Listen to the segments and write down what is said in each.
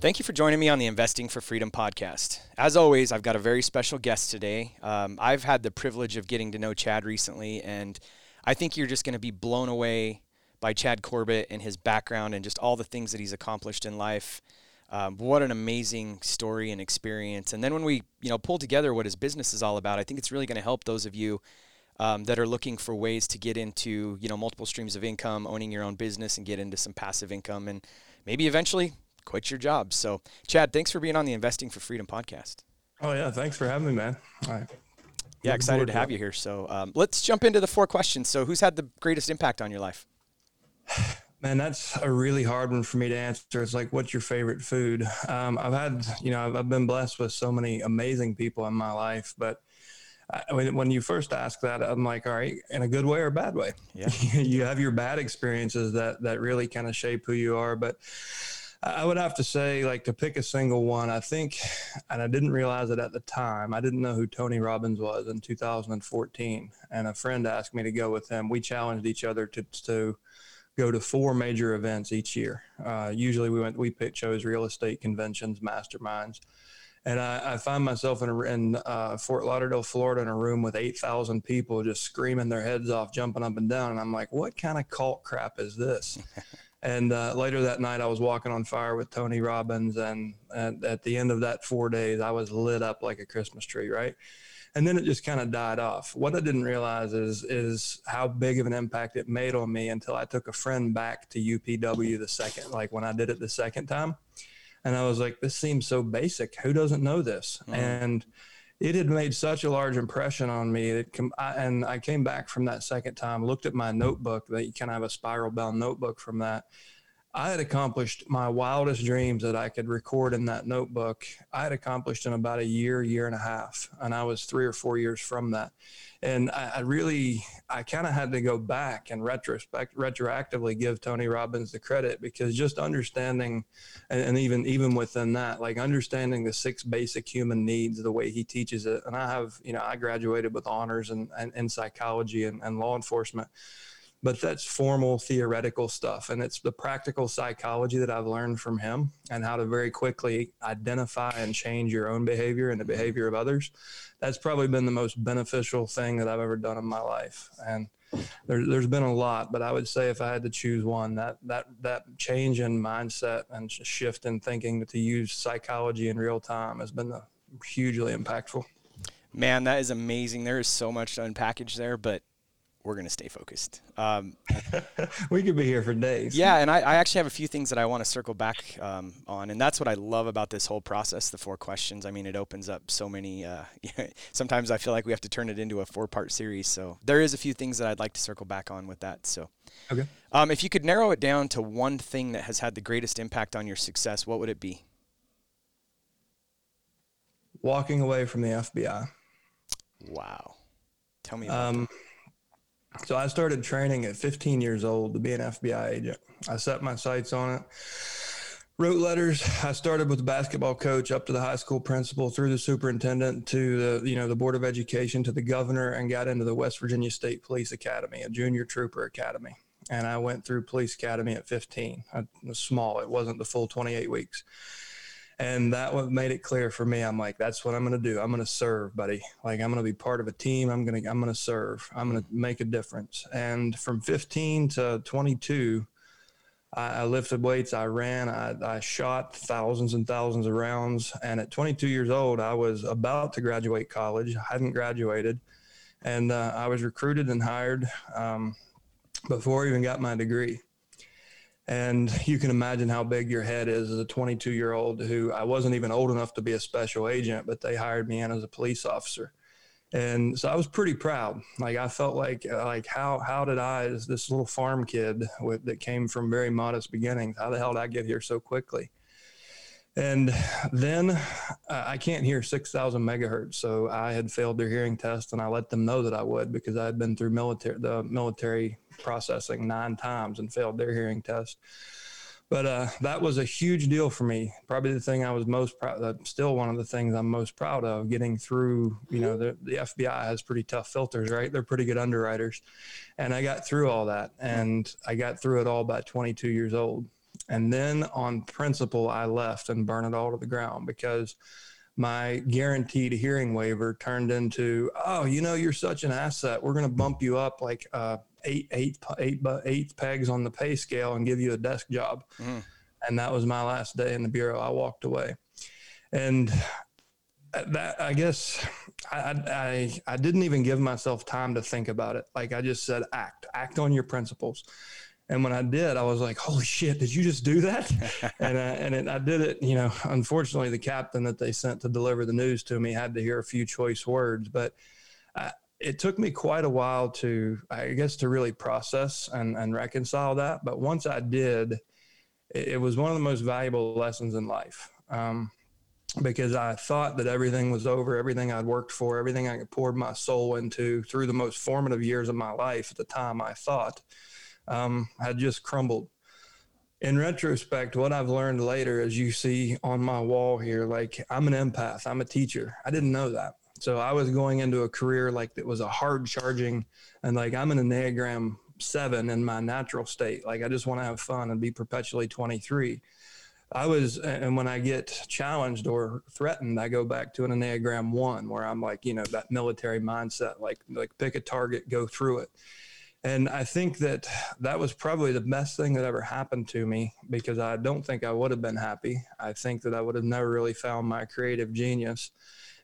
Thank you for joining me on the Investing for Freedom podcast. As always, I've got a very special guest today. Um, I've had the privilege of getting to know Chad recently, and I think you're just going to be blown away by Chad Corbett and his background and just all the things that he's accomplished in life. Um, what an amazing story and experience! And then when we, you know, pull together what his business is all about, I think it's really going to help those of you um, that are looking for ways to get into, you know, multiple streams of income, owning your own business, and get into some passive income, and maybe eventually quit your job. So, Chad, thanks for being on the Investing for Freedom podcast. Oh yeah, thanks for having me, man. Yeah, excited to have you here. So um, let's jump into the four questions. So, who's had the greatest impact on your life? Man, that's a really hard one for me to answer. It's like, what's your favorite food? Um, I've had, you know, I've, I've, been blessed with so many amazing people in my life, but I, when, when you first ask that, I'm like, all right, in a good way or a bad way? Yeah. you have your bad experiences that that really kind of shape who you are, but I would have to say, like, to pick a single one, I think, and I didn't realize it at the time, I didn't know who Tony Robbins was in 2014. And a friend asked me to go with him. We challenged each other to, to go to four major events each year. Uh, usually we went, we picked, chose real estate conventions, masterminds. And I, I find myself in, in uh, Fort Lauderdale, Florida, in a room with 8,000 people just screaming their heads off, jumping up and down. And I'm like, what kind of cult crap is this? And uh, later that night, I was walking on fire with Tony Robbins, and, and at the end of that four days, I was lit up like a Christmas tree, right? And then it just kind of died off. What I didn't realize is is how big of an impact it made on me until I took a friend back to UPW the second, like when I did it the second time, and I was like, "This seems so basic. Who doesn't know this?" Mm-hmm. And it had made such a large impression on me that com- I, and I came back from that second time, looked at my notebook that you kind of have a spiral bound notebook from that. I had accomplished my wildest dreams that I could record in that notebook. I had accomplished in about a year, year and a half, and I was three or four years from that and I, I really I kind of had to go back and retrospect retroactively give Tony Robbins the credit because just understanding and, and, even even within that like understanding the six basic human needs the way he teaches it and I have you know I graduated with honors in, in, in psychology and, and law enforcement but that's formal theoretical stuff and it's the practical psychology that i've learned from him and how to very quickly identify and change your own behavior and the behavior of others. That's probably been the most beneficial thing that i've ever done in my life and there, has been a lot but i would say if i had to choose one that that that change in mindset and shift in thinking to use psychology in real time has been hugely impactful. Man that is amazing. There is so much to unpackage there but we're going to stay focused. Um, we could be here for days. Yeah, and I, I, actually have a few things that I want to circle back um, on, and that's what I love about this whole process. The four questions. I mean, it opens up so many. Uh, sometimes I feel like we have to turn it into a four-part series. So there is a few things that I'd like to circle back on with that. So, okay. Um, if you could narrow it down to one thing that has had the greatest impact on your success, what would it be? Walking away from the FBI. Wow. Tell me about um, that so I started training at 15 years old to be an FBI agent. I set my sights on it. Wrote letters. I started with the basketball coach up to the high school principal, through the superintendent to the you know the board of education to the governor, and got into the West Virginia State Police Academy, a junior trooper academy. And I went through police academy at 15. I was small. It wasn't the full 28 weeks and that what made it clear for me i'm like that's what i'm to do. I'm to serve buddy. Like i'm to be part of a team. I'm to i'm to serve. I'm to make a difference. And from 15 to 22 I, I lifted weights. I ran. I, I shot thousands and thousands of rounds. And at 22 years old i was about to graduate college. I hadn't graduated. And uh, i was recruited and hired um, before i even got my degree and you can imagine how big your head is as a 22 year old who I wasn't even old enough to be a special agent, but they hired me in as a police officer. And so I was pretty proud. Like I felt like uh, like how how did I as this little farm kid with, that came from very modest beginnings, how the hell did I get here so quickly? And then uh, I can't hear 6,000 megahertz. So I had failed their hearing test and I let them know that I would because I had been through military, the military processing nine times and failed their hearing test. But uh, that was a huge deal for me. Probably the thing I was most proud of, still one of the things I'm most proud of getting through, you know, the, the FBI has pretty tough filters, right? They're pretty good underwriters. And I got through all that and I got through it all by 22 years old. And then on principle, I left and burned it all to the ground because my guaranteed hearing waiver turned into, oh, you know, you're such an asset. We're going to bump you up like uh, eight, eight, eight, eight pegs on the pay scale and give you a desk job. Mm. And that was my last day in the bureau. I walked away. And that, I guess I, I, I didn't even give myself time to think about it. Like I just said, act, act on your principles. And when I did, I was like, "Holy shit! Did you just do that?" and I, and it, I did it. You know, unfortunately, the captain that they sent to deliver the news to me had to hear a few choice words, but I, it took me quite a while to, I guess, to really process and, and reconcile that. But once I did, it, it was one of the most valuable lessons in life. Um, because I thought that everything was over, everything I'd worked for, everything I poured my soul into through the most formative years of my life at the time, I thought um, had just crumbled. In retrospect, what I've learned later, as you see on my wall here, like I'm an empath, I'm a teacher. I didn't know that. So I was going into a career like that was a hard charging, and like I'm an Enneagram seven in my natural state. Like I just want to have fun and be perpetually 23. I was, and when I get challenged or threatened, I go back to an Enneagram one where I'm like, you know, that military mindset, like, like pick a target, go through it. And I think that that was probably the best thing that ever happened to me because I don't think I would have been happy. I think that I would have never really found my creative genius.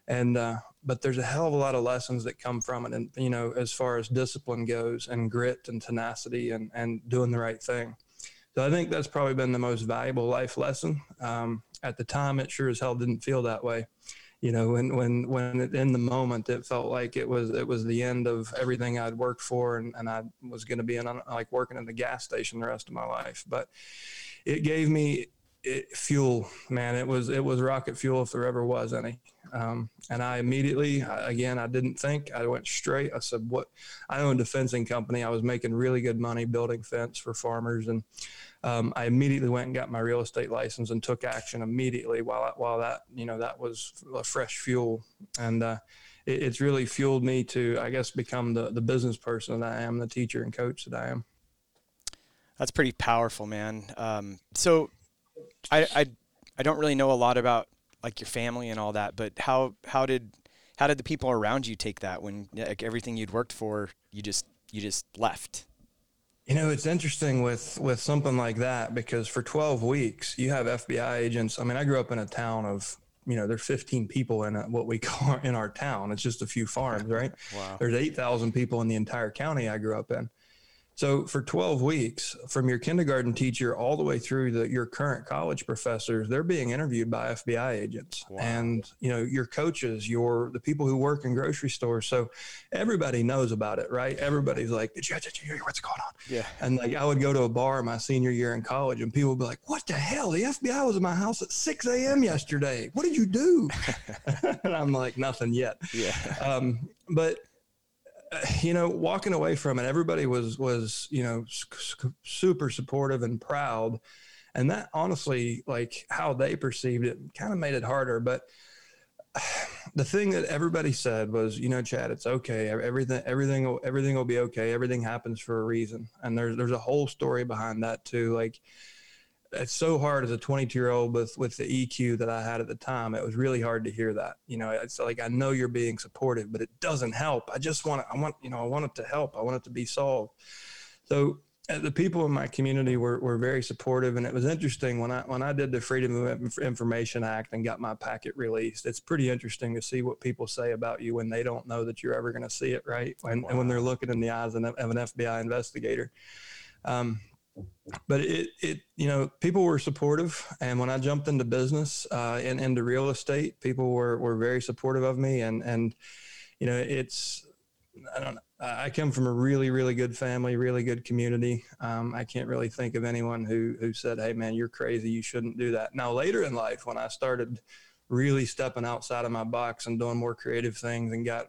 And, uh, but there's a hell of a lot of lessons that come from it. And, you know, as far as discipline goes and grit and tenacity and, and doing the right thing. So I think that's probably been the most valuable life lesson. Um, at the time, it sure as hell didn't feel that way you know when when when it, in the moment it felt like it was it was the end of everything I'd worked for and, and I was going to be in like working in the gas station the rest of my life. But it gave me it, fuel man it was it was rocket fuel if there ever was any. Um, and I immediately again I didn't think I went straight I said what? I owned a fencing company. I was making really good money building fence for farmers. And um, I immediately went and got my real estate license and took action immediately while while that you know that was a fresh fuel. And uh, it, it's really fueled me to I guess become the the business person that I am, the teacher and coach that I am. That's pretty powerful, man. Um, so I, I I don't really know a lot about like your family and all that, but how how did how did the people around you take that when like everything you'd worked for you just you just left? You know, it's interesting with with something like that because for 12 weeks you have FBI agents. I mean, I grew up in a town of you know there's 15 people in a, what we call in our town. It's just a few farms, right? wow. There's 8,000 people in the entire county I grew up in. So for 12 weeks, from your kindergarten teacher all the way through the, your current college professors, they're being interviewed by FBI agents, wow. and you know your coaches, your the people who work in grocery stores. So everybody knows about it, right? Everybody's like, "Did you, did you hear what's going on?" Yeah. And like I would go to a bar my senior year in college, and people would be like, "What the hell? The FBI was at my house at 6 a.m. yesterday. What did you do?" and I'm like, "Nothing yet." Yeah. Um, but you know, walking away from it, everybody was was you know super supportive and proud, and that honestly, like how they perceived it, kind of made it harder. But the thing that everybody said was, you know, Chad, it's okay. Everything, everything, will, everything will be okay. Everything happens for a reason, and there's there's a whole story behind that too. Like it's so hard as a 22 year old with with the EQ that I had at the time. It was really hard to hear that. You know, it's like I know you're being supportive, but it doesn't help. I just want I want you know I want it to help. I want it to be solved. So uh, the people in my community were, were very supportive, and it was interesting when I when I did the Freedom of Information Act and got my packet released. It's pretty interesting to see what people say about you when they don't know that you're ever going to see it, right? When, wow. And when they're looking in the eyes of an FBI investigator. Um, but it, it, you know, people were supportive. And when I jumped into business uh, and into real estate, people were, were very supportive of me. And, and you know, it's, I don't know. I come from a really, really good family, really good community. Um, I can't really think of anyone who, who said, Hey man, you're crazy. You shouldn't do that. Now later in life, when I started really stepping outside of my box and doing more creative things and got,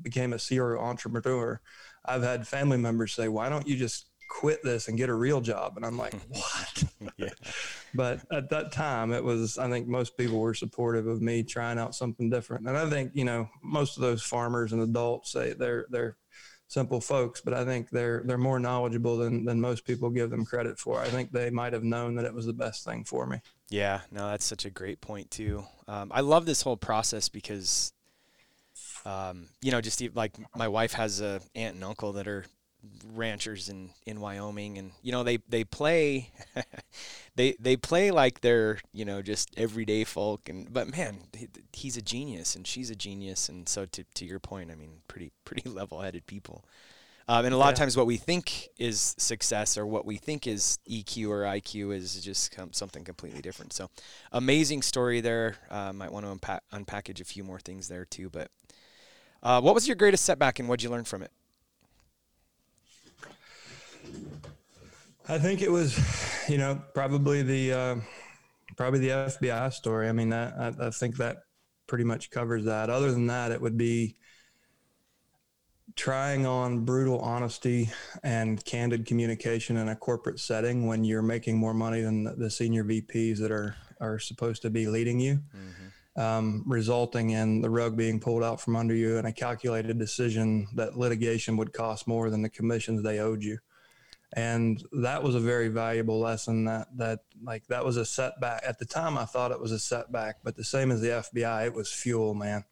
became a serial entrepreneur, I've had family members say, why don't you just quit this and get a real job. And I'm like, what? yeah. But at that time, it was, I think most people were supportive of me trying out something different. And I think, you know, most of those farmers and adults say they're, they're, simple folks, but I think they're they're more knowledgeable than than most people give them credit for. I think they might have known that it was the best thing for me. Yeah, no, that's such a great point too. Um, I love this whole process because, um, you know, just like my wife has a aunt and uncle that are ranchers in, in Wyoming and you know they they play they they play like they're you know just everyday folk and but man he, he's a genius and she's a genius and so to, to your point I mean pretty pretty level-headed people. Um, and a lot yeah. of times what we think is success or what we think is EQ or IQ is just something completely different. So amazing story there. Uh, might want to unpack unpackage a few more things there too but uh, what was your greatest setback and what did you learn from it I think it was, you know, probably the uh, probably the FBI story. I mean, that I, I, think that pretty much covers that. Other than that, it would be trying on brutal honesty and candid communication in a corporate setting when you're making more money than the, senior VPs that are are supposed to be leading you. Mm-hmm. Um, resulting in the rug being pulled out from under you and a calculated decision that litigation would cost more than the commissions they owed you and that was a very valuable lesson that that like that was a setback. At the time i thought it was a setback but the same as the fbi it was fuel man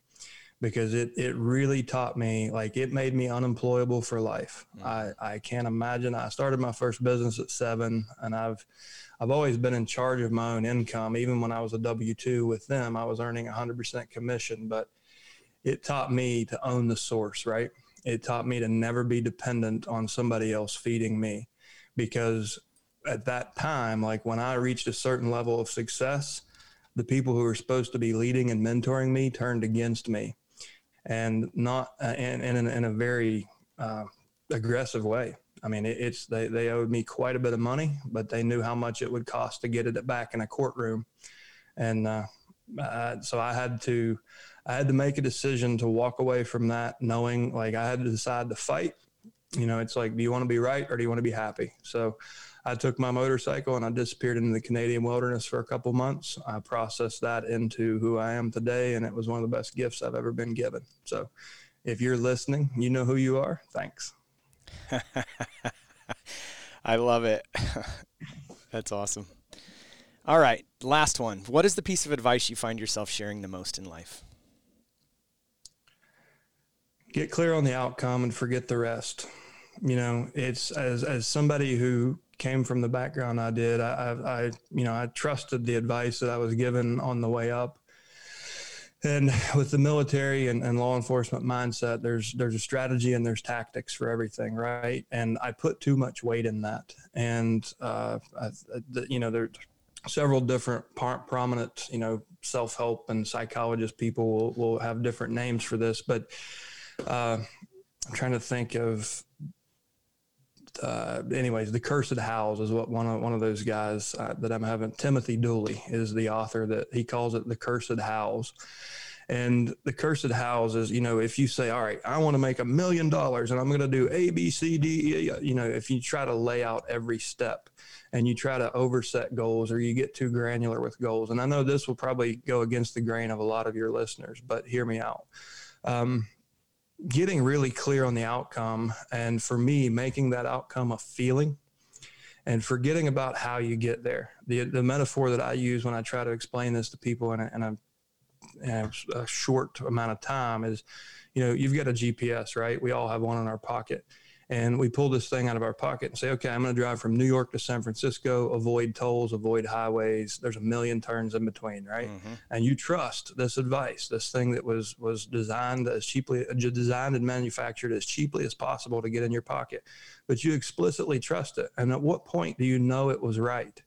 because it it really taught me like it made me unemployable for life. Mm. i i can't imagine. I started my first business at seven and i've i've always been in charge of my own income. Even when i was a w2 with them i was earning 100% commission but it taught me to own the source right it taught me to never be dependent on somebody else feeding me because at that time, like when I reached a certain level of success, the people who were supposed to be leading and mentoring me turned against me and not uh, and in, in, a very uh, aggressive way. I mean, it, it's they, they owed me quite a bit of money, but they knew how much it would cost to get it back in a courtroom. And uh, uh, so I had to I had to make a decision to walk away from that, knowing like I had to decide to fight you know, it's like, do you want to be right or do you want to be happy? So I took my motorcycle and I disappeared into the Canadian wilderness for a couple months. I processed that into who I am today, and it was one of the best gifts I've ever been given. So if you're listening, you know who you are. Thanks. I love it. That's awesome. All right, last one. What is the piece of advice you find yourself sharing the most in life? Get clear on the outcome and forget the rest you know, it's as as somebody who came from the background I did, I, I, you know, I trusted the advice that I was given on the way up. And with the military and, and law enforcement mindset, there's there's a strategy and there's tactics for everything, right? And I put too much weight in that, and uh, I, you know, there's several different par- prominent, you know, self help and psychologist people will, will have different names for this, but uh, I'm trying to think of uh, anyways, the Cursed Hows is what one of one of those guys uh, that I'm having. Timothy Dooley is the author that he calls it the Cursed Hows. And the cursed hows is, you know, if you say, all right, I want to make a million dollars and I'm going to do A, B, C, D, E, you know, if you try to lay out every step and you try to overset goals or you get too granular with goals. And I know this will probably go against the grain of a lot of your listeners, but hear me out. Um, getting really clear on the outcome and for me making that outcome a feeling and forgetting about how you get there. The, the metaphor that i use when i try to explain this to people in a, in a, in a short amount of time is you know you've got a gps right? We all have one in our pocket and we pull this thing out of our pocket and say, okay, I'm going to drive from New York to San Francisco, avoid tolls, avoid highways. There's a million turns in between, right? Mm-hmm. And you trust this advice, this thing that was was designed as cheaply, designed and manufactured as cheaply as possible to get in your pocket, but you explicitly trust it. And at what point do you know it was right?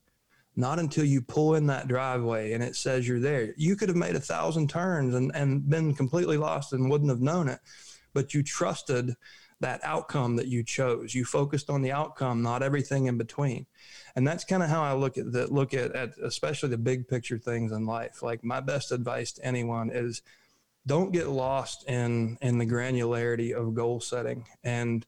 not until you pull in that driveway and it says you're there. You could have made a thousand turns and, and been completely lost and wouldn't have known it, but you trusted that outcome that you chose. You focused on the outcome, not everything in between. And that's kind of how I look at that, look at, at especially the big picture things in life. Like my best advice to anyone is don't get lost in in the granularity of goal setting. And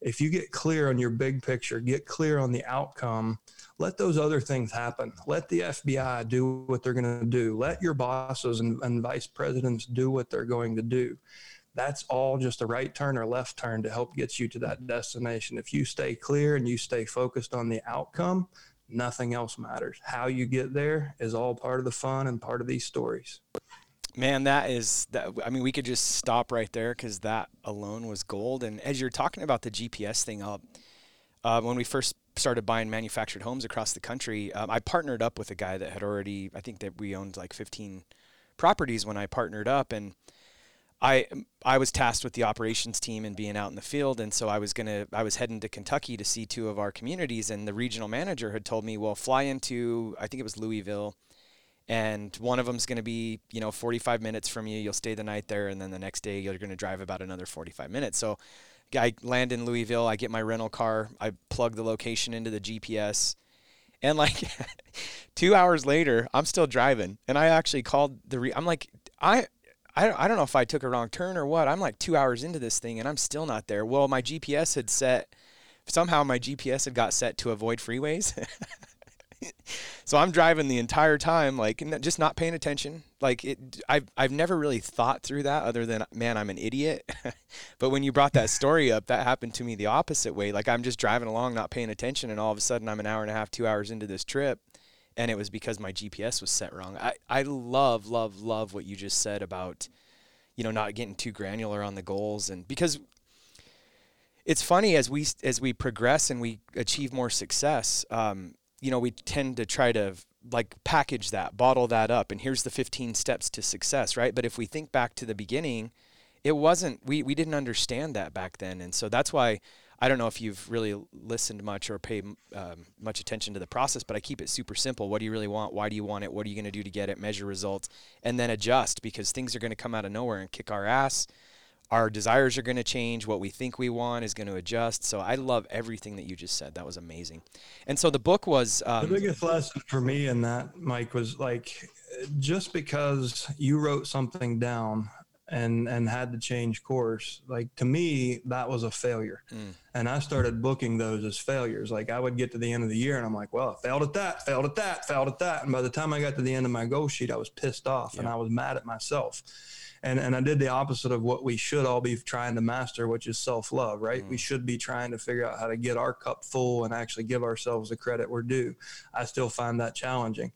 if you get clear on your big picture, get clear on the outcome, let those other things happen. Let the FBI do what they're going to do. Let your bosses and, and vice presidents do what they're going to do that's all just a right turn or left turn to help get you to that destination. If you stay clear and you stay focused on the outcome, nothing else matters. How you get there is all part of the fun and part of these stories. Man, that is that. I mean, we could just stop right there because that alone was gold. And as you're talking about the GPS thing, up uh, when we first started buying manufactured homes across the country, um, I partnered up with a guy that had already. I think that we owned like 15 properties when I partnered up, and I I was tasked with the operations team and being out in the field, and so I was gonna I was heading to Kentucky to see two of our communities, and the regional manager had told me, well, fly into I think it was Louisville, and one of them's gonna be you know 45 minutes from you. You'll stay the night there, and then the next day you're gonna drive about another 45 minutes. So I land in Louisville. I get my rental car. I plug the location into the GPS. And like two hours later, I'm still driving, and I actually called the. Re- I'm like, I I, I don't know if I took a wrong turn or what. I'm like two hours into this thing and I'm still not there. Well, my GPS had set, somehow my GPS had got set to avoid freeways. so I'm driving the entire time, like just not paying attention. Like it, I've, I've never really thought through that other than, man, I'm an idiot. but when you brought that story up, that happened to me the opposite way. Like I'm just driving along, not paying attention. And all of a sudden I'm an hour and a half, two hours into this trip and it was because my GPS was set wrong. I, I love, love, love what you just said about, you know, not getting too granular on the goals and because it's funny as we as we progress and we achieve more success, um, you know, we tend to try to like package that, bottle that up, and here's the 15 steps to success, right? But if we think back to the beginning, it wasn't we we didn't understand that back then, and so that's why I don't know if you've really listened much or paid um, much attention to the process, but I keep it super simple. What do you really want? Why do you want it? What are you going to do to get it? Measure results, and then adjust because things are going to come out of nowhere and kick our ass. Our desires are going to change. What we think we want is going to adjust. So I love everything that you just said. That was amazing. And so the book was um, the biggest lesson for me in that, Mike, was like just because you wrote something down and and had to change course like to me that was a failure. Mm. and i started booking those as failures. Like i would get to the end of the year and i'm like well I failed at that failed at that failed at that. And by the time i got to the end of my goal sheet i was pissed off yeah. and i was mad at myself. And and i did the opposite of what we should all be trying to master which is self-love right? Mm. we should be trying to figure out how to get our cup full and actually give ourselves the credit we're due. I still find that challenging.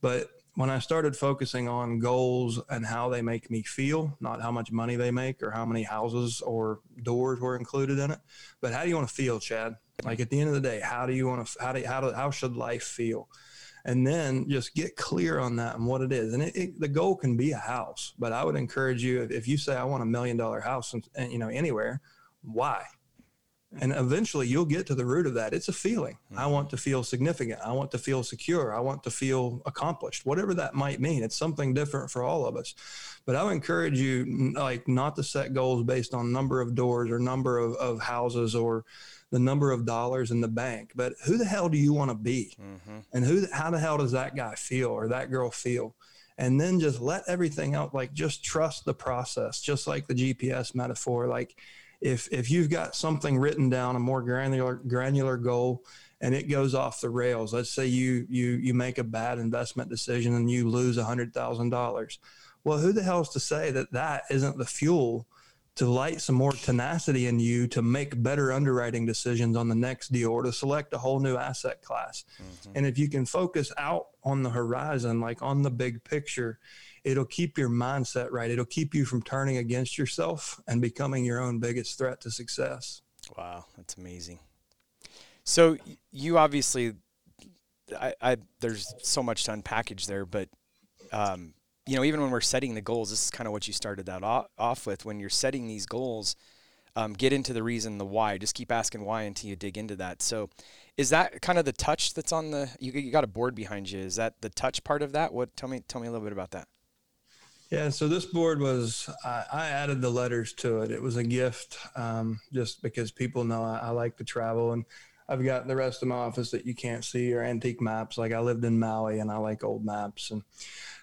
But when I started focusing on goals and how they make me feel, not how much money they make or how many houses or doors were included in it, but how do you want to feel, Chad? Like at the end of the day, how do you want to, how do, how do, how should life feel? And then just get clear on that and what it is. And it, it, the goal can be a house, but I would encourage you, if, if you say, I want a million dollar house and, and, you know, anywhere, why? And eventually you'll get to the root of that. It's a feeling. Mm-hmm. i want to feel significant. I want to feel secure. I want to feel accomplished whatever that might mean. It's something different for all of us. But i would encourage you like not to set goals based on number of doors or number of, of houses or the number of dollars in the bank. But who the hell do you want to be? Mm-hmm. and who how the hell does that guy feel or that girl feel? And then just let everything out like just trust the process just like the gps metaphor. Like if if you've got something written down a more granular granular goal and it goes off the rails let's say you you you make a bad investment decision and you lose a hundred thousand dollars well who the hell is to say that that isn't the fuel to light some more tenacity in you to make better underwriting decisions on the next deal or to select a whole new asset class mm-hmm. and if you can focus out on the horizon like on the big picture it'll keep your mindset right. It'll keep you from turning against yourself and becoming your own biggest threat to success. Wow, that's amazing. So you obviously, I, I there's so much to unpackage there, but um, you know, even when we're setting the goals, this is kind of what you started that off with. When you're setting these goals, um, get into the reason, the why. Just keep asking why until you dig into that. So, is that kind of the touch that's on the? You, you got a board behind you. Is that the touch part of that? What? Tell me. Tell me a little bit about that. Yeah, so this board was I, I added the letters to it. It was a gift, um, just because people know I, I, like to travel, and I've got the rest of my office that you can't see or antique maps. Like I lived in Maui, and I like old maps, and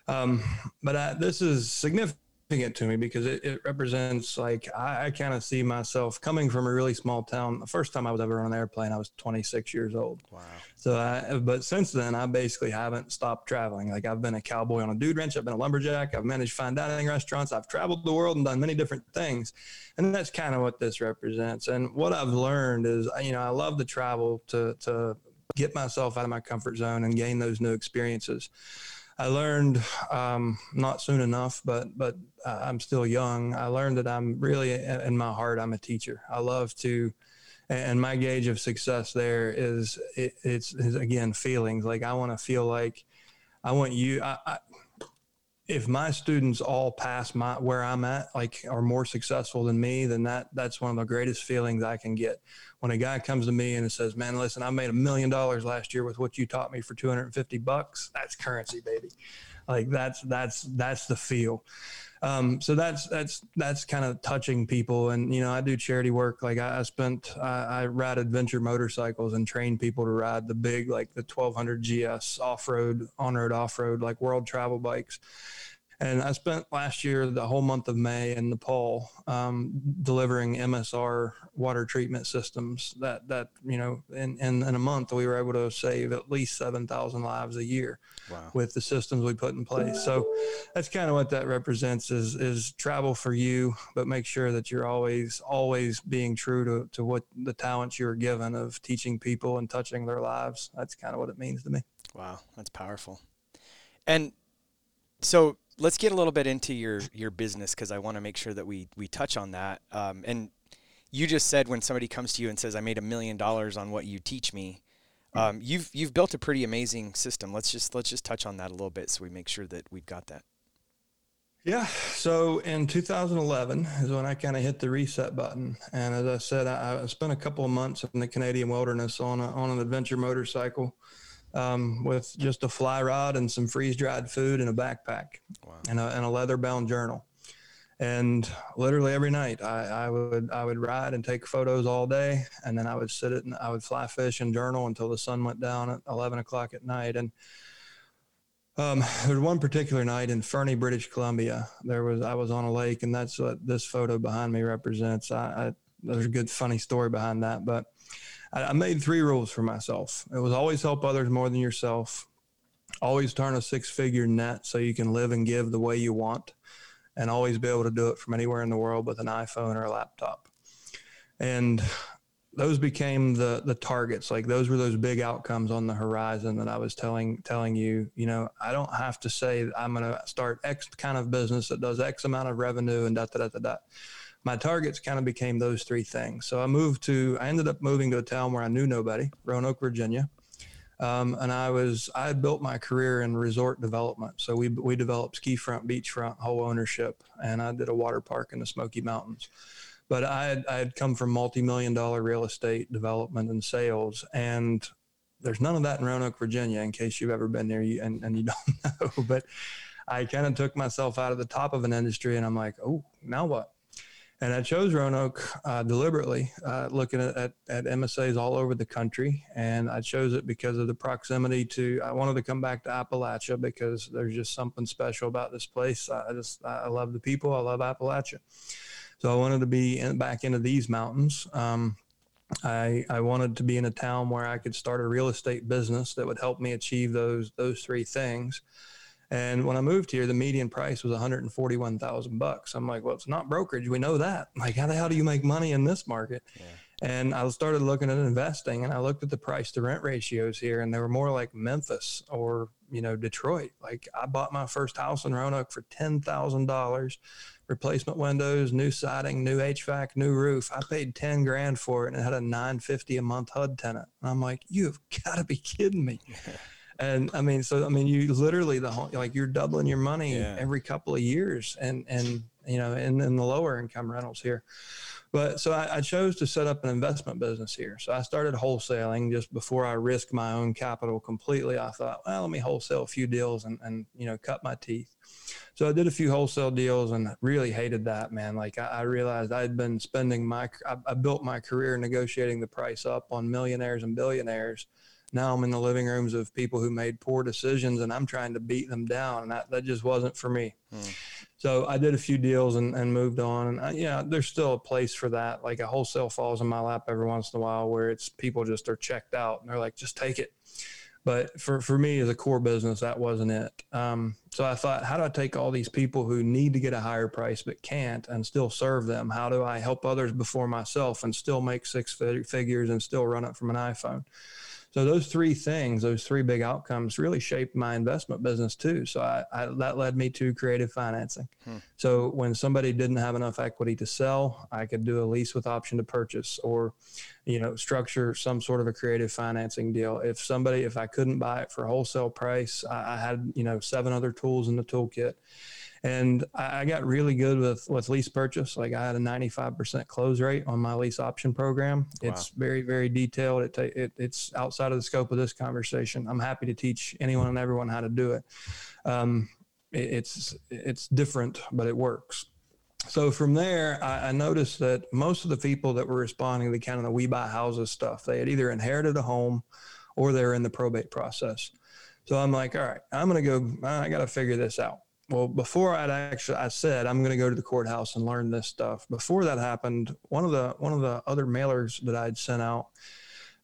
um, but I, this is significant it to me because it, it represents like I, I kind of see myself coming from a really small town. The first time I was ever on an airplane, I was 26 years old. Wow. So, I, but since then, I basically haven't stopped traveling. Like I've been a cowboy on a dude ranch, I've been a lumberjack, I've managed fine dining restaurants, I've traveled the world and done many different things, and that's kind of what this represents. And what I've learned is, you know, I love to travel to to get myself out of my comfort zone and gain those new experiences. I learned um, not soon enough, but but uh, I'm still young. I learned that I'm really in my heart I'm a teacher. I love to, and my gauge of success there is it, it's, it's again feelings. Like I want to feel like I want you. I, I, if my students all pass my where I'm at, like are more successful than me, then that that's one of the greatest feelings I can get. When a guy comes to me and says, "Man, listen, I made a million dollars last year with what you taught me for 250 bucks," that's currency, baby. Like that's that's that's the feel. Um, so that's that's that's kind of touching people, and you know, I do charity work. Like I, I spent, I, I ride adventure motorcycles and train people to ride the big, like the 1200 GS off road, on road, off road, like world travel bikes and I spent last year the whole month of May in Nepal um, delivering MSR water treatment systems. That that you know, in, in, in a month we were able to save at least seven thousand lives a year wow. with the systems we put in place. So that's kind of what that represents is is travel for you, but make sure that you're always always being true to to what the talents you're given of teaching people and touching their lives. That's kind of what it means to me. Wow, that's powerful. And so let's get a little bit into your your business because I want to make sure that we we touch on that. Um, and you just said when somebody comes to you and says, "I made a million dollars on what you teach me," um, you've you've built a pretty amazing system. Let's just let's just touch on that a little bit so we make sure that we've got that. Yeah. So in 2011 is when I kind of hit the reset button, and as I said, I, I spent a couple of months in the Canadian wilderness on a, on an adventure motorcycle um, with just a fly rod and some freeze dried food and a backpack wow. and, a, and a leather bound journal. And literally every night I, I, would I would ride and take photos all day, and then I would sit it and I would fly fish and journal until the sun went down at 11 o'clock at night. And um, there was one particular night in Fernie, British Columbia. There was I was on a lake, and that's what this photo behind me represents. I, I there's a good funny story behind that, but I, made three rules for myself. It was always help others more than yourself. Always turn a six figure net so you can live and give the way you want and always be able to do it from anywhere in the world with an iPhone or a laptop. And those became the the targets like those were those big outcomes on the horizon that I was telling telling you you know I don't have to say I'm going to start X kind of business that does X amount of revenue and da da da da da my targets kind of became those three things. So I moved to, I ended up moving to a town where I knew nobody, Roanoke, Virginia. Um, and I was, I built my career in resort development. So we, we developed ski front, beachfront, whole ownership, and I did a water park in the Smoky Mountains. But I had, I had come from multi-million dollar real estate development and sales. And there's none of that in Roanoke, Virginia, in case you've ever been there and, and you don't know. But I kind of took myself out of the top of an industry and I'm like, oh, now what? And I chose Roanoke uh, deliberately, uh, looking at, at, at, MSAs all over the country. And I chose it because of the proximity to, I wanted to come back to Appalachia because there's just something special about this place. I just, I love the people. I love Appalachia. So I wanted to be in, back into these mountains. Um, I, I wanted to be in a town where I could start a real estate business that would help me achieve those, those three things. And when I moved here, the median price was 141,000 bucks. I'm like, well, it's not brokerage. We know that. Like, how the hell do you make money in this market? Yeah. And I started looking at investing and I looked at the price to rent ratios here and they were more like Memphis or, you know, Detroit. Like I bought my first house in Roanoke for $10,000, replacement windows, new siding, new HVAC, new roof. I paid 10 grand for it and it had a 950 a month HUD tenant. And I'm like, you've got to be kidding me. and I mean, so I mean, you literally the whole like you're doubling your money yeah. every couple of years, and and you know, in, in the lower income rentals here. But so I, I, chose to set up an investment business here. So I started wholesaling just before I risked my own capital completely. I thought, well, let me wholesale a few deals and, and you know, cut my teeth. So I did a few wholesale deals and really hated that, man. Like I, I realized I had been spending my, I, I built my career negotiating the price up on millionaires and billionaires now I'm in the living rooms of people who made poor decisions and I'm trying to beat them down. And that, that just wasn't for me. Hmm. So I did a few deals and, and moved on. And I, yeah, there's still a place for that. Like a wholesale falls in my lap every once in a while where it's people just are checked out and they're like, just take it. But for, for me as a core business, that wasn't it. Um, so I thought, how do I take all these people who need to get a higher price but can't and still serve them? How do I help others before myself and still make six figures and still run it from an iPhone? So those three things, those three big outcomes, really shaped my investment business too. So I, I, that led me to creative financing. Hmm. So when somebody didn't have enough equity to sell, I could do a lease with option to purchase, or you know, structure some sort of a creative financing deal. If somebody, if I couldn't buy it for wholesale price, I, I had you know seven other tools in the toolkit and I got really good with with lease purchase. Like I had a 95% close rate on my lease option program. Wow. It's very very detailed. It, ta- it, it's outside of the scope of this conversation. I'm happy to teach anyone and everyone how to do it. Um, it it's it's different, but it works. So from there, I, I, noticed that most of the people that were responding to kind of the we buy houses stuff, they had either inherited a home or they're in the probate process. So I'm like, all right, I'm going to go, I got to figure this out well, before I'd actually, I said I'm going to go to the courthouse and learn this stuff. Before that happened, one of the one of the other mailers that I'd sent out,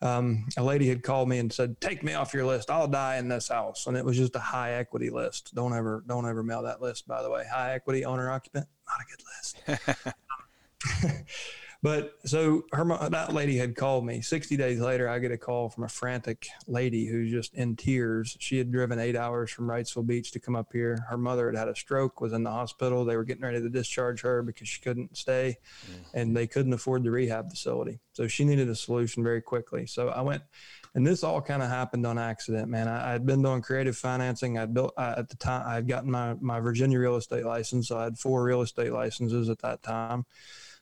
um, a lady had called me and said, "Take me off your list. I'll die in this house." And it was just a high equity list. Don't ever don't ever mail that list. By the way, high equity owner occupant, not a good list. But so her that lady had called me. 60 days later, I get a call from a frantic lady who's just in tears. She had driven eight hours from Wrightsville Beach to come up here. Her mother had had a stroke, was in the hospital. They were getting ready to discharge her because she couldn't stay, mm-hmm. and they couldn't afford the rehab facility. So she needed a solution very quickly. So I went, and this all kind of happened on accident, man. I, had been doing creative financing. I'd built I, at the time. I had gotten my my Virginia real estate license. So I had four real estate licenses at that time.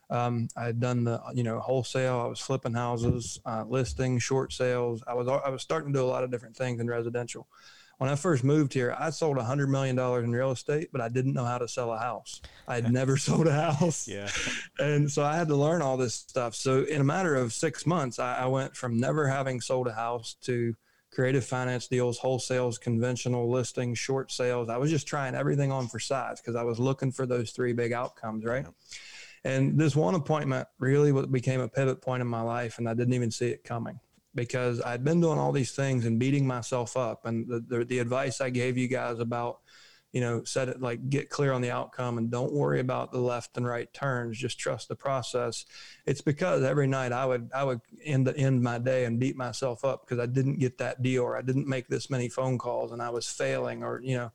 Um, I had done the you know wholesale. I was flipping houses, uh, listing, short sales. I was I was starting to do a lot of different things in residential. When I first moved here, I sold a hundred million dollars in real estate, but I didn't know how to sell a house. I had never sold a house, yeah, and so I had to learn all this stuff. So in a matter of six months, I, I went from never having sold a house to creative finance deals, wholesales, conventional listings, short sales. I was just trying everything on for size because I was looking for those three big outcomes, right? Yeah. And this one appointment really became a pivot point in my life, and I didn't even see it coming because I'd been doing all these things and beating myself up. And the, the, the advice I gave you guys about, you know, set it like get clear on the outcome and don't worry about the left and right turns. Just trust the process. It's because every night I would I would end the end my day and beat myself up because I didn't get that deal or I didn't make this many phone calls and I was failing or you know,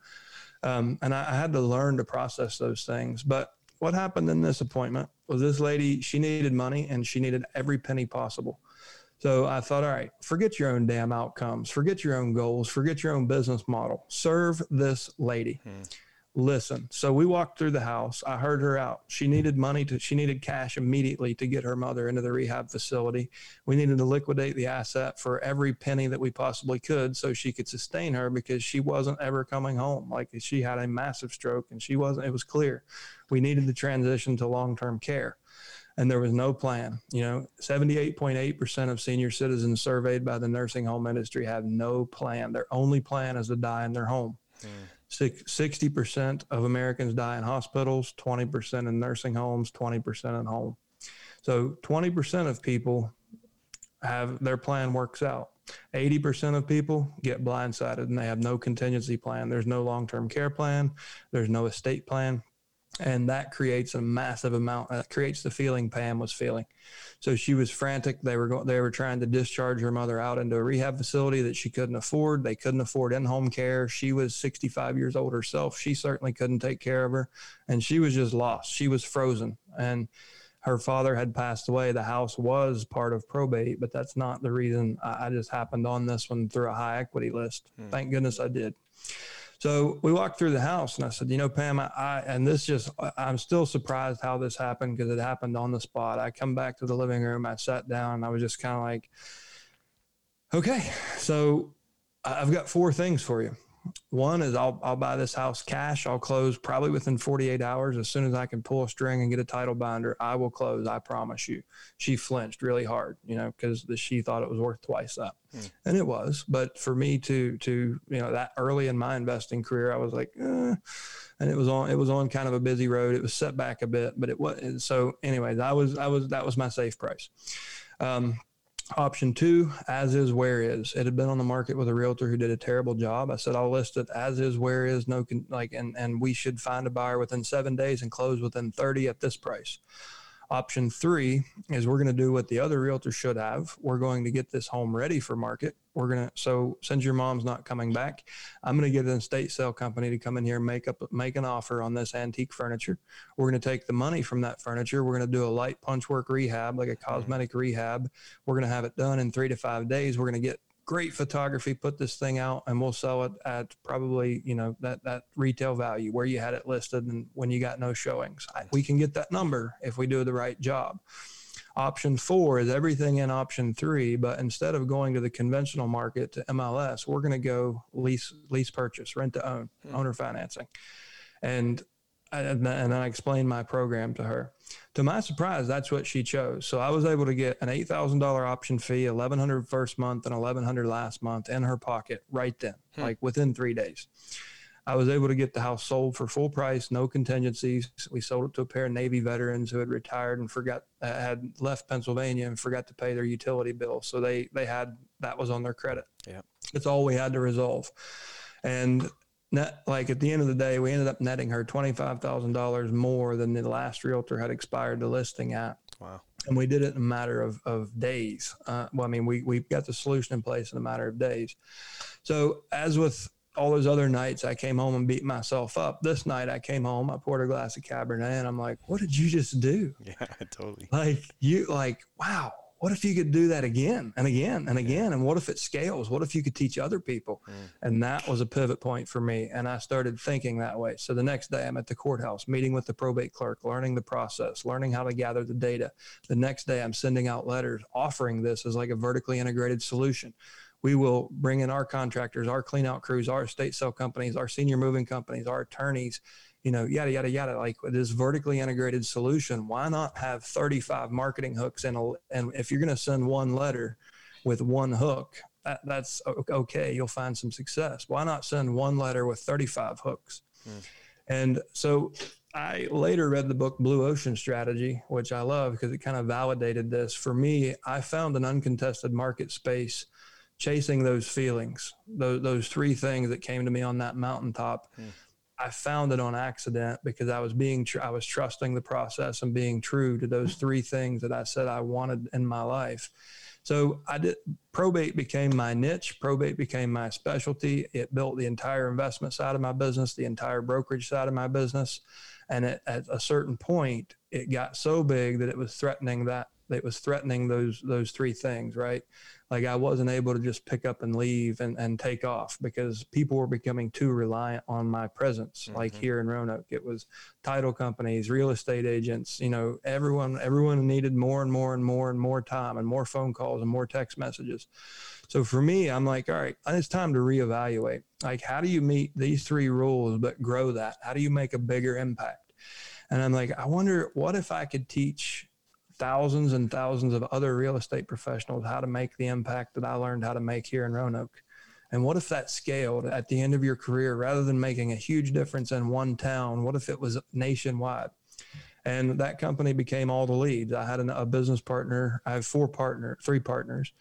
um, and I, I had to learn to process those things. But what happened in this appointment was this lady, she needed money and she needed every penny possible. So I thought, all right, forget your own damn outcomes, forget your own goals, forget your own business model. Serve this lady. Hmm listen. So we walked through the house. I heard her out. She needed money to, she needed cash immediately to get her mother into the rehab facility. We needed to liquidate the asset for every penny that we possibly could so she could sustain her because she wasn't ever coming home. Like she had a massive stroke and she wasn't, it was clear. We needed to transition to long term care. And there was no plan. You know, 78.8% of senior citizens surveyed by the nursing home industry have no plan. Their only plan is to die in their home. Mm. 60% of Americans die in hospitals, 20% in nursing homes, 20% at home. So 20% of people have their plan works out. 80% of people get blindsided and they have no contingency plan. There's no long term care plan, there's no estate plan and that creates a massive amount that creates the feeling pam was feeling. So she was frantic. They were going they were trying to discharge her mother out into a rehab facility that she couldn't afford. They couldn't afford in-home care. She was 65 years old herself. She certainly couldn't take care of her. And she was just lost. She was frozen. And her father had passed away. The house was part of probate but that's not the reason i, I just happened on this one through a high equity list. Hmm. thank goodness i did So we walked through the house and I said, you know, Pam, I, I and this just, I'm still surprised how this happened because it happened on the spot. I come back to the living room, I sat down, and I was just kind of like, okay, so I've got four things for you. One is I'll, I'll buy this house cash. I'll close probably within 48 hours. As soon as I can pull a string and get a title binder, I will close. I promise you. She flinched really hard, you know, because she thought it was worth twice that. Hmm. And it was. But for me to, to, you know, that early in my investing career, I was like, eh. and it was on, it was on kind of a busy road. It was set back a bit, but it was, so anyways, I was, I was, that was my safe price. Um, Option two, as is, where is. It had been on the market with a realtor who did a terrible job. I said, I'll list it as is, where is, no, con- like, and, and we should find a buyer within seven days and close within 30 at this price. Option three is we're going to do what the other realtor should have. We're going to get this home ready for market. We're going to, so since your mom's not coming back, I'm going to get an estate sale company to come in here and make up, make an offer on this antique furniture. We're going to take the money from that furniture. We're going to do a light punch work rehab, like a mm-hmm. cosmetic rehab. We're going to have it done in three to five days. We're going to get great photography, put this thing out and we'll sell it at probably, you know, that, that retail value where you had it listed and when you got no showings. We can get that number if we do the right job. Option four is everything in option three, but instead of going to the conventional market to MLS, we're going to go lease, lease purchase, rent to own, hmm. owner financing. And and then I explained my program to her. To my surprise, that's what she chose. So I was able to get an eight thousand dollar option fee, eleven hundred first month, and eleven hundred last month in her pocket right then, hmm. like within three days. I was able to get the house sold for full price, no contingencies. We sold it to a pair of Navy veterans who had retired and forgot uh, had left Pennsylvania and forgot to pay their utility bill. So they they had that was on their credit. Yeah, it's all we had to resolve. And net like at the end of the day, we ended up netting her twenty five thousand dollars more than the last realtor had expired the listing at. Wow. And we did it in a matter of, of days. Uh, well, I mean, we, we got the solution in place in a matter of days. So as with all those other nights, I came home and beat myself up. This night I came home, I poured a glass of Cabernet and I'm like, what did you just do? Yeah, totally. Like you like, wow, what if you could do that again and again and again? And what if it scales? What if you could teach other people? Mm. And that was a pivot point for me. And I started thinking that way. So the next day I'm at the courthouse, meeting with the probate clerk, learning the process, learning how to gather the data. The next day I'm sending out letters offering this as like a vertically integrated solution we will bring in our contractors, our clean out crews, our estate sale companies, our senior moving companies, our attorneys, you know, yada, yada, yada. Like this vertically integrated solution, why not have 35 marketing hooks? And, and if you're going to send one letter with one hook, that, that's okay. You'll find some success. Why not send one letter with 35 hooks? Mm. And so I later read the book Blue Ocean Strategy, which I love because it kind of validated this. For me, I found an uncontested market space chasing those feelings, those, those three things that came to me on that mountaintop. Mm. I found it on accident because I was being, tr- I was trusting the process and being true to those mm-hmm. three things that I said I wanted in my life. So I did, probate became my niche. Probate became my specialty. It built the entire investment side of my business, the entire brokerage side of my business. And it, at a certain point, it got so big that it was threatening that it was threatening those those three things, right? like I wasn't able to just pick up and leave and, and take off because people were becoming too reliant on my presence. Mm-hmm. Like here in Roanoke, it was title companies, real estate agents, you know, everyone, everyone needed more and more and more and more time and more phone calls and more text messages. So for me, I'm like, all right, it's time to reevaluate. Like, how do you meet these three rules, but grow that? How do you make a bigger impact? And I'm like, I wonder what if I could teach thousands and thousands of other real estate professionals how to make the impact that I learned how to make here in Roanoke. And what if that scaled at the end of your career rather than making a huge difference in one town? What if it was nationwide? And that company became all the leads. I had an, a business partner. I have four partner, three partners.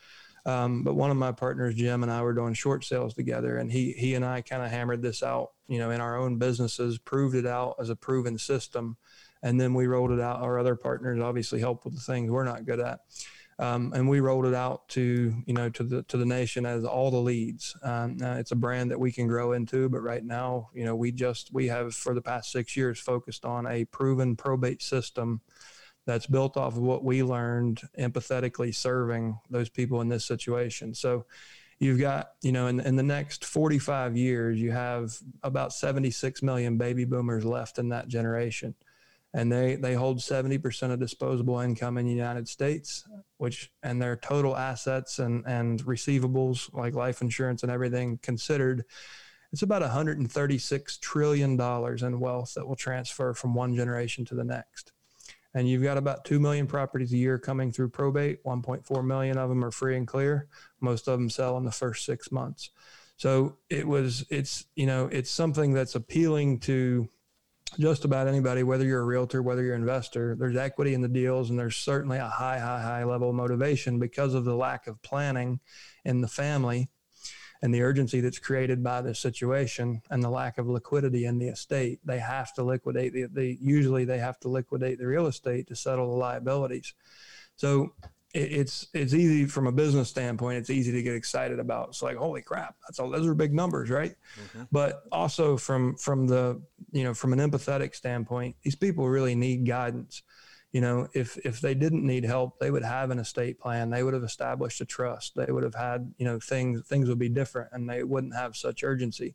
Um, but one of my partners, Jim, and I were doing short sales together, and he he and I kind of hammered this out, you know, in our own businesses, proved it out as a proven system, and then we rolled it out. Our other partners obviously help with the things we're not good at. Um, and we rolled it out to you know to the to the nation as all the leads. Um, uh, it's a brand that we can grow into, but right now, you know, we just we have for the past six years focused on a proven probate system that's built off of what we learned empathetically serving those people in this situation. So, you've got, you know, in, in the next 45 years, you have about 76 million baby boomers left in that generation. And they, they hold 70% of disposable income in the United States, which, and their total assets and, and receivables, like life insurance and everything considered, it's about 136 trillion dollars in wealth that will transfer from one generation to the next. And you've got about 2 million properties a year coming through probate. 1.4 million of them are free and clear. Most of them sell in the first six months. So it was it's you know it's something that's appealing to just about anybody whether you're a realtor whether you're an investor there's equity in the deals and there's certainly a high high high level of motivation because of the lack of planning in the family and the urgency that's created by this situation and the lack of liquidity in the estate. They have to liquidate the, the usually they have to liquidate the real estate to settle the liabilities. So it, it's it's easy from a business standpoint. It's easy to get excited about. It's like holy crap, that's all. Those are big numbers, right? Mm-hmm. But also from from the you know from an empathetic standpoint, these people really need guidance you know, if if they didn't need help, they would have an estate plan. They would have established a trust. They would have had, you know, things things would be different, and they wouldn't have such urgency.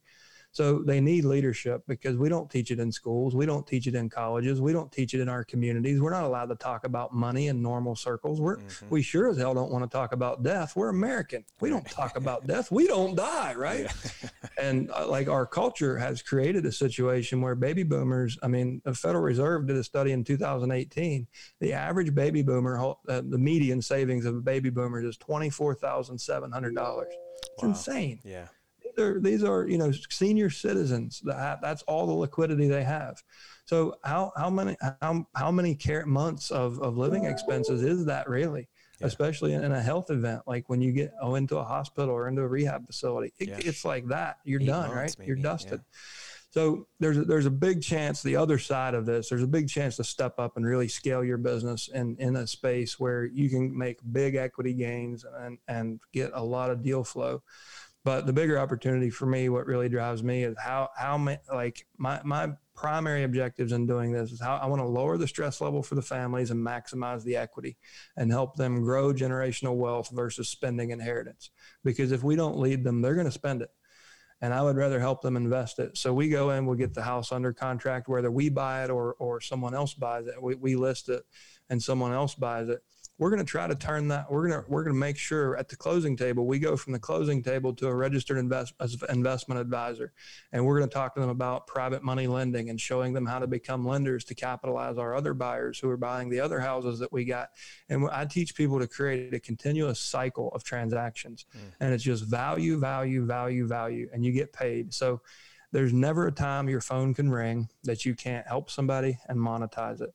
So they need leadership because we don't teach it in schools. We don't teach it in colleges. We don't teach it in our communities. We're not allowed to talk about money in normal circles. We're, mm-hmm. we sure as hell don't want to talk about death. We're American. We don't talk about death. We don't die, right? Yeah. and uh, like our culture has created a situation where baby boomers, I mean, the Federal Reserve did a study in 2018. The average baby boomer, uh, the median savings of a baby boomer is $24,700. It's wow. insane. Yeah are these are you know senior citizens that have, that's all the liquidity they have. So how how many how how many care months of of living expenses is that really? Yeah. Especially in a health event, like when you get oh into a hospital or into a rehab facility, it, yeah. it's like that. You're Eight done, right? Maybe. You're dusted. Yeah. So there's a, there's a big chance the other side of this. There's a big chance to step up and really scale your business in in a space where you can make big equity gains and and get a lot of deal flow. But the bigger opportunity for me, what really drives me is how how my, like my my primary objectives in doing this is how I want to lower the stress level for the families and maximize the equity and help them grow generational wealth versus spending inheritance. Because if we don't lead them, they're going to spend it. And I would rather help them invest it. So we go in, we'll get the house under contract, whether we buy it or, or someone else buys it. We, we list it and someone else buys it we're going to try to turn that we're going to we're going to make sure at the closing table we go from the closing table to a registered invest, investment advisor. And we're going to talk to them about private money lending and showing them how to become lenders to capitalize our other buyers who are buying the other houses that we got. And i teach people to create a continuous cycle of transactions. Mm. and it's just value value value value and you get paid. So there's never a time your phone can ring that you can't help somebody and monetize it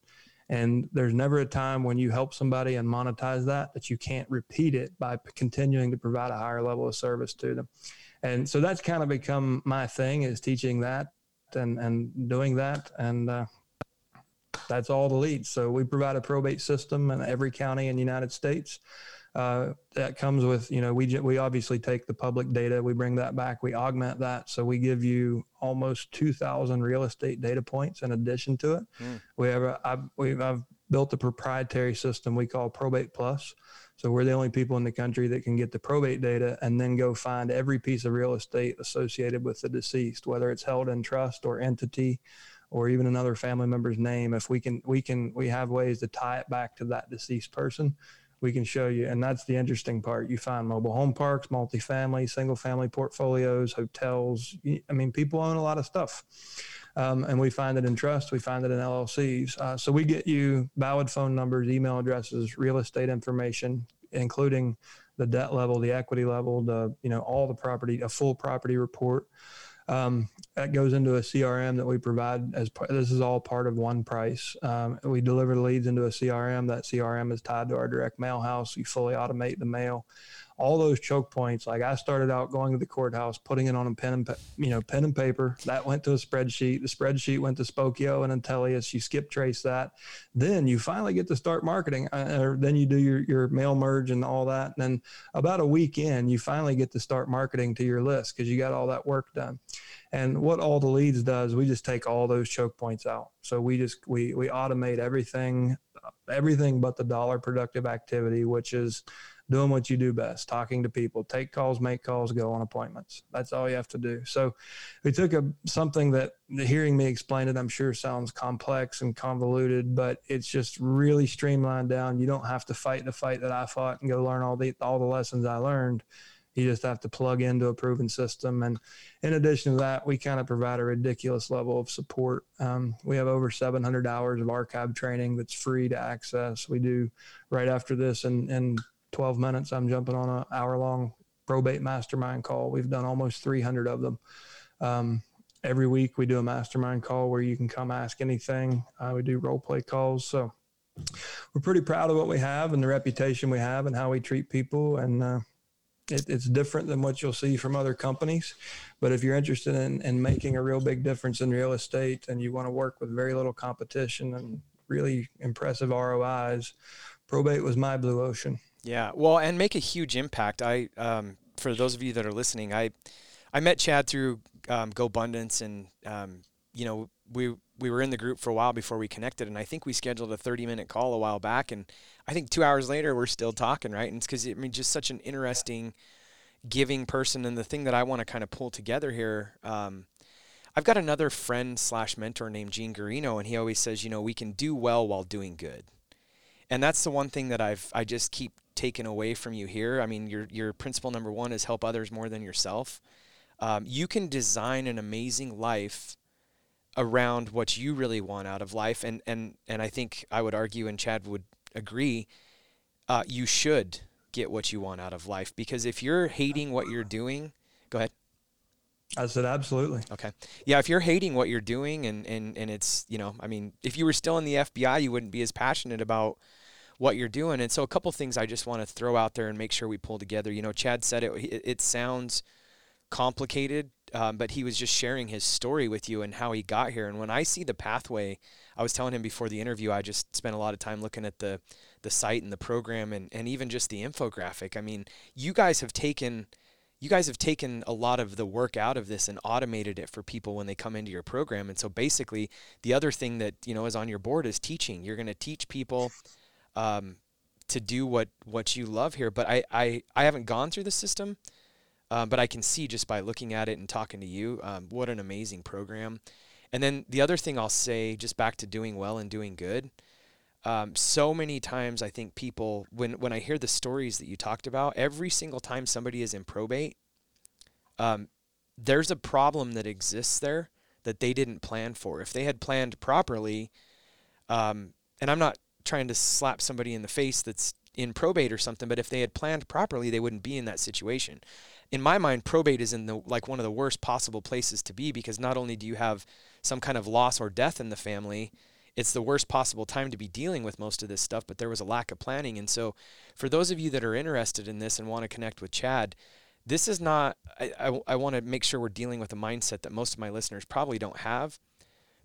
and there's never a time when you help somebody and monetize that that you can't repeat it by continuing to provide a higher level of service to them. And so that's kind of become my thing is teaching that and, and doing that. And uh, that's all the leads. So we provide a probate system in every county in the United States uh, that comes with you know we we obviously take the public data we bring that back we augment that. So we give you almost 2000 real estate data points in addition to it. Mm. we have a, I've, we've I've built a proprietary system we call probate plus. So we're the only people in the country that can get the probate data and then go find every piece of real estate associated with the deceased whether it's held in trust or entity or even another family member's name. If we can we can we have ways to tie it back to that deceased person we can show you. And that's the interesting part. You find mobile home parks, multifamily, single family portfolios, hotels. I mean, people own a lot of stuff. Um, and we find it in trust. We find it in LLCs. Uh, so we get you valid phone numbers, email addresses, real estate information, including the debt level, the equity level, the you know all the property, a full property report. Um, that goes into a CRM that we provide as this is all part of one price. Um, we deliver the leads into a CRM. That CRM is tied to our direct mail house. We fully automate the mail all those choke points. Like I started out going to the courthouse, putting it on a pen and you know pen and paper. That went to a spreadsheet. The spreadsheet went to Spokeo and Intelius. You skip trace that. Then you finally get to start marketing. Uh, or then you do your your mail merge and all that. And then about a week in, you finally get to start marketing to your list because you got all that work done. And what all the leads does, we just take all those choke points out. So we just we we automate everything, everything but the dollar productive activity, which is doing what you do best, talking to people, take calls, make calls, go on appointments. That's all you have to do. So we took a something that hearing me explain it, I'm sure sounds complex and convoluted, but it's just really streamlined down. You don't have to fight the fight that I fought and go learn all the all the lessons I learned. You just have to plug into a proven system. And in addition to that, we kind of provide a ridiculous level of support. Um, we have over 700 hours of archive training that's free to access. We do right after this and, and 12 minutes, I'm jumping on an hour long probate mastermind call. We've done almost 300 of them. Um, every week we do a mastermind call where you can come ask anything. Uh, we do role play calls. So we're pretty proud of what we have and the reputation we have and how we treat people. And uh, it, it's different than what you'll see from other companies. But if you're interested in, in making a real big difference in real estate and you want to work with very little competition and really impressive ROIs, probate was my blue ocean. Yeah, well, and make a huge impact. I, um, for those of you that are listening, I, I met Chad through um, GoBundance, and um, you know we we were in the group for a while before we connected, and I think we scheduled a 30 minute call a while back, and I think two hours later we're still talking, right? And it's because I mean just such an interesting, giving person, and the thing that I want to kind of pull together here. Um, I've got another friend slash mentor named Gene Guarino, and he always says, you know, we can do well while doing good and that's the one thing that I've I just keep taken away from you here. I mean, your your principle number one is help others more than yourself. Um, you can design an amazing life around what you really want out of life, and and and I think I would argue, and Chad would agree, uh, you should get what you want out of life because if you're hating what you're doing, go ahead. I said absolutely. Okay. Yeah, if you're hating what you're doing and, and, and it's, you know, I mean, if you were still in the FBI, you wouldn't be as passionate about what you're doing. And so a couple things I just want to throw out there and make sure we pull together. You know, Chad said it. It, it sounds complicated, um, but he was just sharing his story with you and how he got here. And when I see the pathway, I was telling him before the interview, I just spent a lot of time looking at the the site and the program and, and even just the infographic. I mean, you guys have taken you guys have taken a lot of the work out of this and automated it for people when they come into your program. And so basically the other thing that, you know, is on your board is teaching. You're going to teach people um, to do what what you love here. But I I, I haven't gone through the system, um, but I can see just by looking at it and talking to you um, what an amazing program. And then the other thing I'll say, just back to doing well and doing good. Um, so many times I think people when when I hear the stories that you talked about, every single time somebody is in probate, um, there's a problem that exists there that they didn't plan for. If they had planned properly, um, and I'm not trying to slap somebody in the face that's in probate or something, but if they had planned properly, they wouldn't be in that situation. In my mind, probate is in the like one of the worst possible places to be because not only do you have some kind of loss or death in the family, it's the worst possible time to be dealing with most of this stuff, but there was a lack of planning. And so, for those of you that are interested in this and want to connect with Chad, this is not, I, I, I want to make sure we're dealing with a mindset that most of my listeners probably don't have.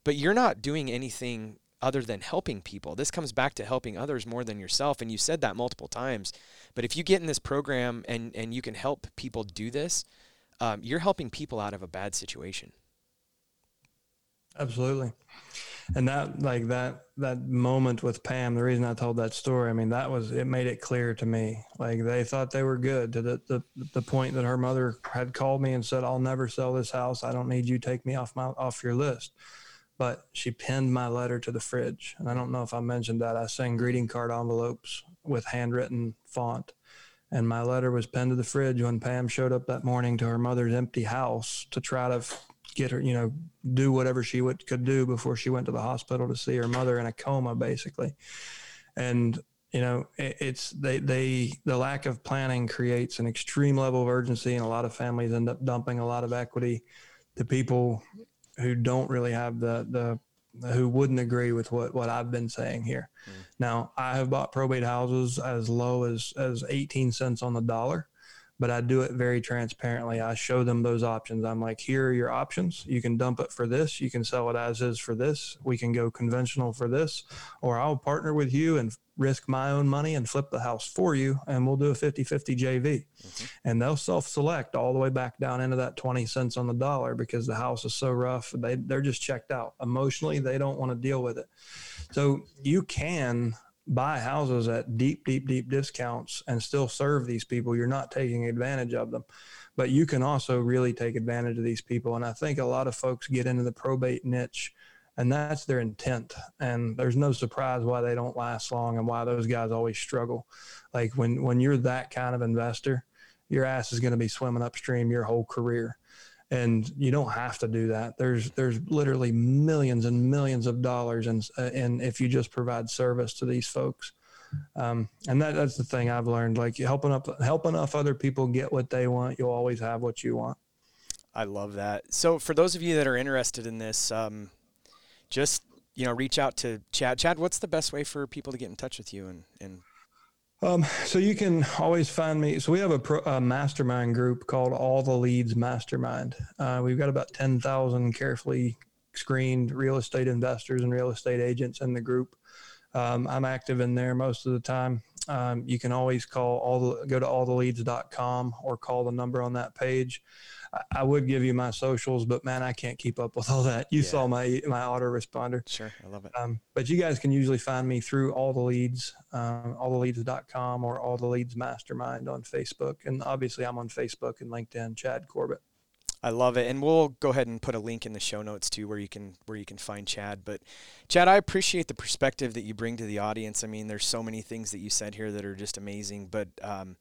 But you're not doing anything other than helping people. This comes back to helping others more than yourself. And you said that multiple times. But if you get in this program and, and you can help people do this, um, you're helping people out of a bad situation. Absolutely. And that, like that, that moment with Pam, the reason I told that story, I mean, that was, it made it clear to me. Like they thought they were good to the, the, the point that her mother had called me and said, I'll never sell this house. I don't need you take me off my, off your list but she pinned my letter to the fridge. And I don't know if I mentioned that. I send greeting card envelopes with handwritten font. And my letter was pinned to the fridge when Pam showed up that morning to her mother's empty house to try to get her, you know, do whatever she would, could do before she went to the hospital to see her mother in a coma, basically. And you know, it, it's they they the lack of planning creates an extreme level of urgency, and a lot of families end up dumping a lot of equity to people who don't really have the the who wouldn't agree with what, what I've been saying here. Mm. Now, I have bought probate houses as low as, as 18 cents on the dollar, but I do it very transparently. I show them those options. I'm like, here are your options. You can dump it for this. You can sell it as is for this. We can go conventional for this, or I'll partner with you and risk my own money and flip the house for you and we'll do a 50 50 JV. Mm-hmm. And they'll self select all the way back down into that 20 cents on the dollar because the house is so rough. They, they're just checked out. Emotionally, they don't want to deal with it. So you can buy houses at deep, deep, deep discounts and still serve these people. You're not taking advantage of them, but you can also really take advantage of these people. And I think a lot of folks get into the probate niche and that's their intent. And there's no surprise why they don't last long and why those guys always struggle. Like when, when you're that kind of investor, your ass is going to be swimming upstream your whole career and you don't have to do that. There's there's literally millions and millions of dollars, and and if you just provide service to these folks, um, and that, that's the thing I've learned. Like helping up help enough other people get what they want, you'll always have what you want. I love that. So for those of you that are interested in this, um, just you know, reach out to Chad. Chad, what's the best way for people to get in touch with you and and um, so you can always find me. So we have a, pro, a mastermind group called All the Leads Mastermind. Uh, we've got about ten thousand carefully screened real estate investors and real estate agents in the group. Um, I'm active in there most of the time. Um, you can always call all the go to alltheleads.com or call the number on that page. I would give you my socials, but man, I can't keep up with all that. You yeah. saw my my autoresponder. Sure, I love it. Um, but you guys can usually find me through all the leads, um, alltheleads.com or all the leads mastermind on Facebook, and obviously I'm on Facebook and LinkedIn. Chad Corbett. I love it, and we'll go ahead and put a link in the show notes too, where you can where you can find Chad. But Chad, I appreciate the perspective that you bring to the audience. I mean, there's so many things that you said here that are just amazing, but um,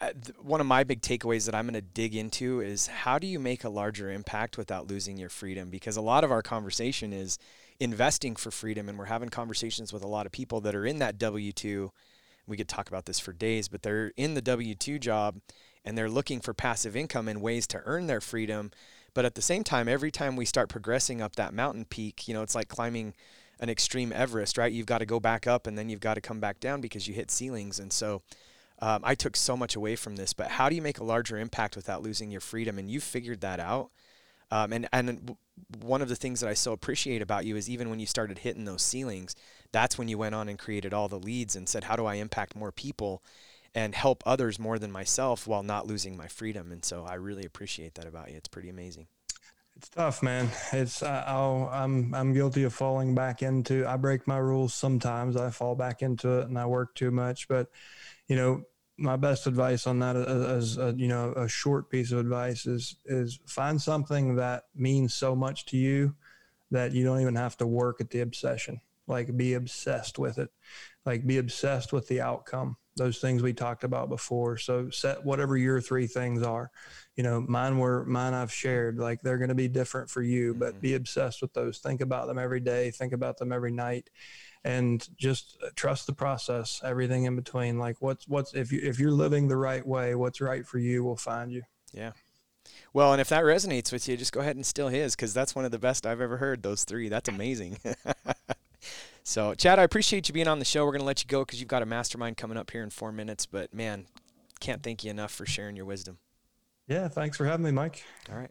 Uh, one of my big takeaways that I'm going to dig into is how do you make a larger impact without losing your freedom? Because a lot of our conversation is investing for freedom, and we're having conversations with a lot of people that are in that W 2. We could talk about this for days, but they're in the W 2 job and they're looking for passive income and ways to earn their freedom. But at the same time, every time we start progressing up that mountain peak, you know, it's like climbing an extreme Everest, right? You've got to go back up and then you've got to come back down because you hit ceilings. And so, um, I took so much away from this, but how do you make a larger impact without losing your freedom? And you figured that out. Um, and and one of the things that I so appreciate about you is even when you started hitting those ceilings, that's when you went on and created all the leads and said, how do I impact more people and help others more than myself while not losing my freedom? And so I really appreciate that about you. It's pretty amazing. It's tough, man. It's i I'm I'm guilty of falling back into. I break my rules sometimes. I fall back into it and I work too much, but you know, my best advice on that as a, you know a short piece of advice is is find something that means so much to you that you don't even have to work at the obsession. Like be obsessed with it. Like be obsessed with the outcome. Those things we talked about before. So set whatever your three things are. You know mine were mine i've shared like they're going to be different for you but mm-hmm. be obsessed with those. Think about them every day. Think about them every night and just trust the process everything in between. Like what's what's if you if you're living the right way what's right for you will find you. Yeah. Well and if that resonates with you just go ahead and steal his because that's one of the best i've ever heard those three. That's amazing. So chad i appreciate you being on the show. We're going to let you go because you've got a mastermind coming up here in four minutes but man can't thank you enough for sharing your wisdom. Yeah thanks for having me mike. All right